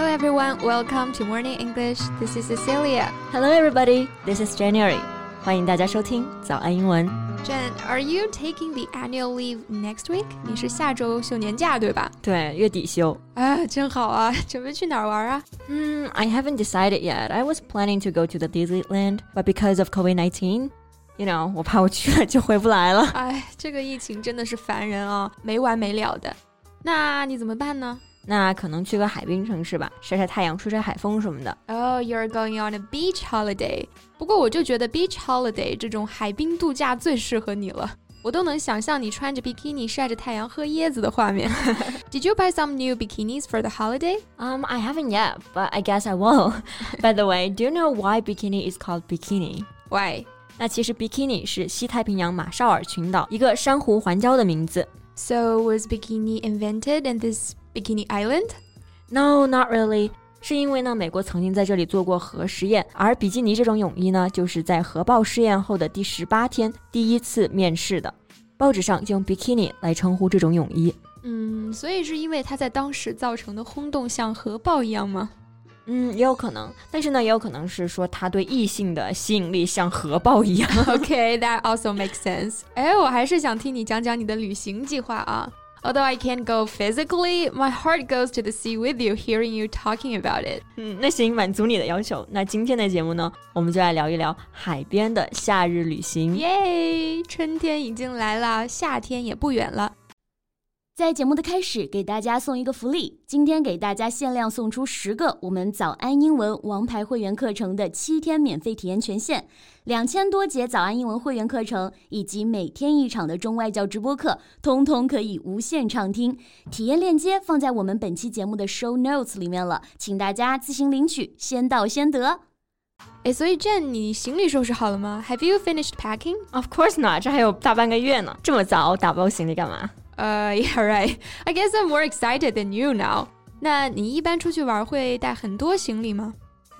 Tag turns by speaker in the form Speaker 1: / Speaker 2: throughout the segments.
Speaker 1: Hello everyone, welcome to Morning English. This is Cecilia.
Speaker 2: Hello everybody, this is January. 欢迎大家收听早安英文。
Speaker 1: Jen, are you taking the annual leave next week? 你是下周休年假对吧？
Speaker 2: 对，月底休。
Speaker 1: 啊，真好啊！准备去哪儿玩啊？
Speaker 2: 嗯，I haven't decided yet. I was planning to go to the Disneyland, but because of COVID-19, you know，我怕我去了就回不来了。
Speaker 1: 哎，这个疫情真的是烦人啊，没完没了的。那你怎么办呢？
Speaker 2: 那可能去个海滨城市吧，晒晒太阳，吹吹海风什么的。
Speaker 1: Oh, you're going on a beach holiday. 不过我就觉得 beach holiday 这种海滨度假最适合你了。我都能想象你穿着 bikini 晒着太阳喝椰子的画面。Did you buy some new bikinis for the holiday?
Speaker 2: Um, I haven't yet, but I guess I will. By the way, do you know why bikini is called bikini?
Speaker 1: Why?
Speaker 2: 那其实 bikini 是西太平洋马绍尔群岛一个珊瑚环礁的名字。
Speaker 1: So was bikini invented in this Bikini Island?
Speaker 2: No, not really. 是因为呢，美国曾经在这里做过核实验，而比基尼这种泳衣呢，就是在核爆试验后的第十八天第一次面世的。报纸上就用 bikini 来称呼这种泳衣。
Speaker 1: 嗯，所以是因为它在当时造成的轰动像核爆一样吗？
Speaker 2: 嗯，也有可能，但是呢，也有可能是说它对异性的吸引力像核爆一样。
Speaker 1: Okay, that also makes sense. 哎，我还是想听你讲讲你的旅行计划啊。Although I can't go physically, my heart goes to the sea with you, hearing you talking about it.
Speaker 2: 嗯，那行，满足你的要求。那今天的节目呢，我们就来聊一聊海边的夏日旅行。
Speaker 1: 耶，春天已经来了，夏天也不远了。
Speaker 3: 在节目的开始，给大家送一个福利。今天给大家限量送出十个我们早安英文王牌会员课程的七天免费体验权限，两千多节早安英文会员课程以及每天一场的中外教直播课，通通可以无限畅听。体验链接放在我们本期节目的 show notes 里面了，请大家自行领取，先到先得。
Speaker 1: 哎，所以 Jane，你行李收拾好了吗？Have you finished packing?
Speaker 2: Of course not，这还有大半个月呢，这么早打包行李干嘛？
Speaker 1: 呃、uh,，Yeah, right. I guess I'm more excited than you now. 那你一般出去玩会带很多行李吗？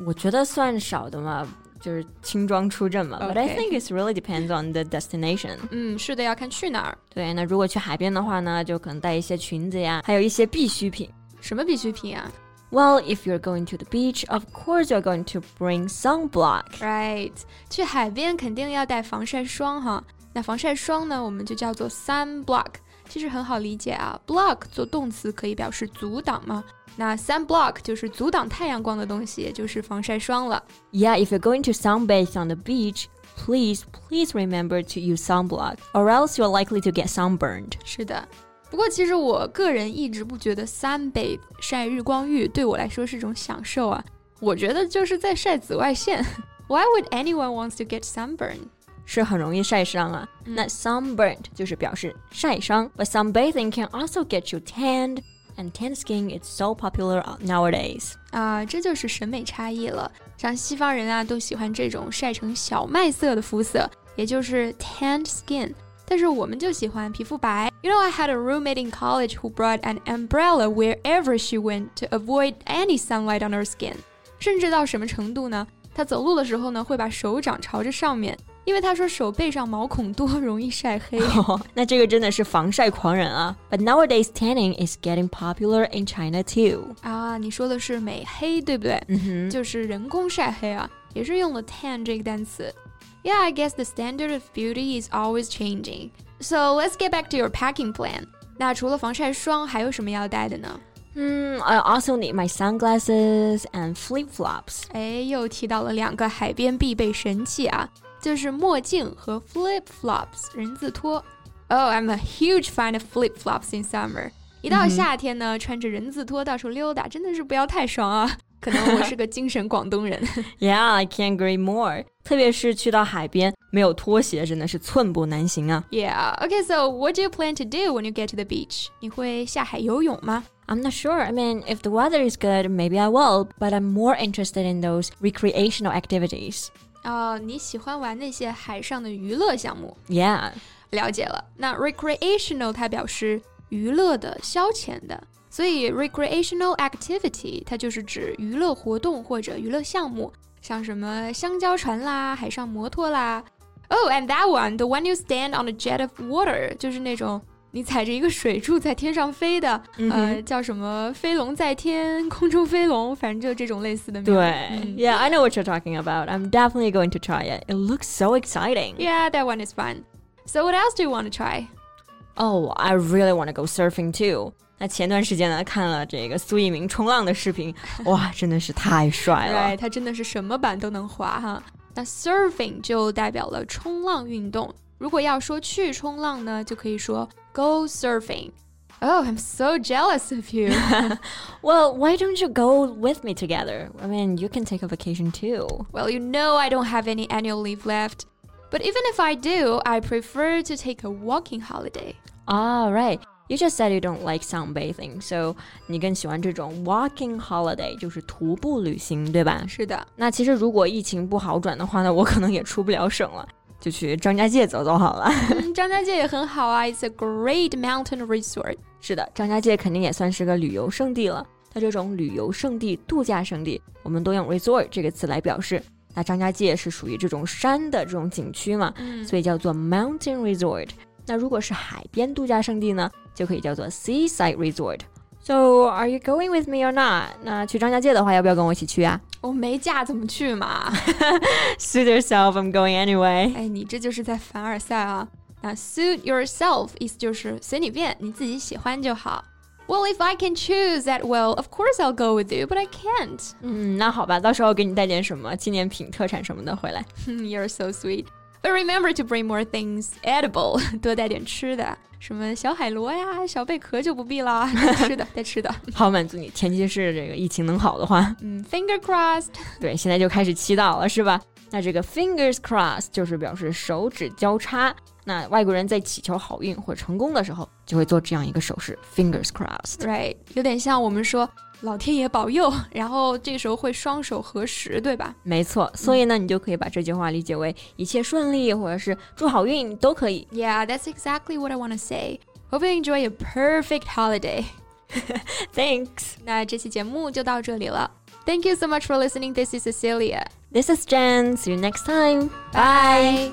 Speaker 2: 我觉得算少的嘛，就是轻装出阵嘛。
Speaker 1: Okay.
Speaker 2: But I think it really depends on the destination.
Speaker 1: 嗯，是的，要看去哪儿。
Speaker 2: 对，那如果去海边的话呢，就可能带一些裙子呀，还有一些必需品。
Speaker 1: 什么必需品啊？
Speaker 2: Well, if you're going to the beach, of course you're going to bring sunblock.
Speaker 1: Right. 去海边肯定要带防晒霜哈。那防晒霜呢，我们就叫做 sunblock。 其实很好理解啊，block 做动词可以表示阻挡嘛。那 sunblock 就是阻挡太阳光的东西，也就是防晒霜了。
Speaker 2: Yeah, if you're going to sunbathe on the beach, please, please remember to use sunblock, or else you're likely to get sunburned.
Speaker 1: 是的，不过其实我个人一直不觉得 sunbathe 晒日光浴对我来说是种享受啊，我觉得就是在晒紫外线。Why would anyone wants to get sunburned?
Speaker 2: 是很容易晒伤啊。嗯、那 sunburnt 就是表示晒伤，but sunbathing can also get you tanned。And tan skin is so popular nowadays.
Speaker 1: 啊，这就是审美差异了。像西方人啊，都喜欢这种晒成小麦色的肤色，也就是 tanned skin。但是我们就喜欢皮肤白。You know, I had a roommate in college who brought an umbrella wherever she went to avoid any sunlight on her skin. 甚至到什么程度呢？她走路的时候呢，会把手掌朝着上面。 因为他说手背上毛孔多，容易晒黑。
Speaker 2: 哦、那这个真的是防晒狂人啊！But nowadays tanning is getting popular in China too.
Speaker 1: 啊，你说的是美黑，对不对？
Speaker 2: 嗯哼，
Speaker 1: 就是人工晒黑啊，也是用了 tan 这个单词。Yeah, I guess the standard of beauty is always changing. So let's get back to your packing plan. 那除了防晒霜，还有什么要带的呢？
Speaker 2: 嗯，I also need my sunglasses and flip flops.
Speaker 1: 哎，又提到了两个海边必备神器啊。 就是墨镜和 flip flops 人字拖。Oh, I'm a huge fan of flip flops in summer. 一到夏天呢，穿着人字拖到处溜达，真的是不要太爽啊！可能我是个精神广东人。
Speaker 2: Yeah, I can't agree more. 特别是去到海边，没有拖鞋真的是寸步难行啊。
Speaker 1: Yeah. Okay, so what do you plan to do when you get to the beach? 你会下海游泳吗？
Speaker 2: I'm not sure. I mean, if the weather is good, maybe I will. But I'm more interested in those recreational activities.
Speaker 1: 哦，你喜欢玩那些海上的娱乐项目
Speaker 2: ？Yeah.
Speaker 1: 了解了。那 recreational 它表示娱乐的、消遣的，所以 recreational activity 它就是指娱乐活动或者娱乐项目，像什么香蕉船啦、海上摩托啦。Oh, and that one, the one you stand on a jet of water，就是那种你踩着一个水柱在天上飞的，呃，叫什么“飞龙在天，空中飞龙”，反正就这种类似的。
Speaker 2: 对，Yeah, I know what you're talking about. I'm definitely going to try it. It looks so exciting.
Speaker 1: Yeah, that one is fun. So what else do you want to try?
Speaker 2: Oh, I really want to go surfing too. 那前段时间呢，看了这个苏翊鸣冲浪的视频，哇，真的是太帅了！
Speaker 1: 对，他真的是什么板都能滑哈。那 surfing 就代表了冲浪运动。如果要说去冲浪呢，就可以说 go surfing。Oh, I'm so jealous of you.
Speaker 2: well, why don't you go with me together? I mean, you can take a vacation too.
Speaker 1: Well, you know I don't have any annual leave left. But even if I do, I prefer to take a walking holiday.
Speaker 2: Ah, right. You just said you don't like sunbathing, so 你更喜欢这种 walking holiday，就是徒步旅行，对吧？
Speaker 1: 是的。
Speaker 2: 那其实如果疫情不好转的话呢，我可能也出不了省了， 就去张家界走走好了。
Speaker 1: 张家界也很好啊，It's a great mountain resort。
Speaker 2: 是的，张家界肯定也算是个旅游胜地了。它这种旅游胜地、度假胜地，我们都用 resort 这个词来表示。那张家界是属于这种山的这种景区嘛，所以叫做 mountain resort。那如果是海边度假胜地呢，就可以叫做 seaside resort。So are you going with me or not？那去张家界的话，要不要跟我一起去啊？
Speaker 1: 我没假怎么去嘛？
Speaker 2: Suit yourself, I'm going anyway。
Speaker 1: 哎，你这就是在凡尔赛啊！那 suit yourself 意思就是随你便，你自己喜欢就好。Well, if I can choose that, well, of course I'll go with you, but I can't.
Speaker 2: 嗯，那好吧，到时候给你带点什么纪念品、特产什么的回来。
Speaker 1: You're so sweet. But remember to bring more things edible，多带点吃的，什么小海螺呀、小贝壳就不必了，吃的 带吃的。
Speaker 2: 好满足你，前提是这个疫情能好的话。
Speaker 1: 嗯，finger crossed。
Speaker 2: 对，现在就开始祈祷了，是吧？那这个 fingers crossed 就是表示手指交叉。那外国人在祈求好运或成功的时候，就会做这样一个手势，fingers crossed。
Speaker 1: Right，有点像我们说。老天爷保佑，然后这时候会双手合十，对吧？
Speaker 2: 没错，所以呢，你就可以把这句话理解为一切顺利，或者是祝好运都可以。
Speaker 1: Yeah, that's exactly what I want to say. Hope you enjoy a perfect holiday.
Speaker 2: Thanks.
Speaker 1: 那这期节目就到这里了。Thank you so much for listening. This is Cecilia.
Speaker 2: This is Jen. See you next time.
Speaker 1: Bye.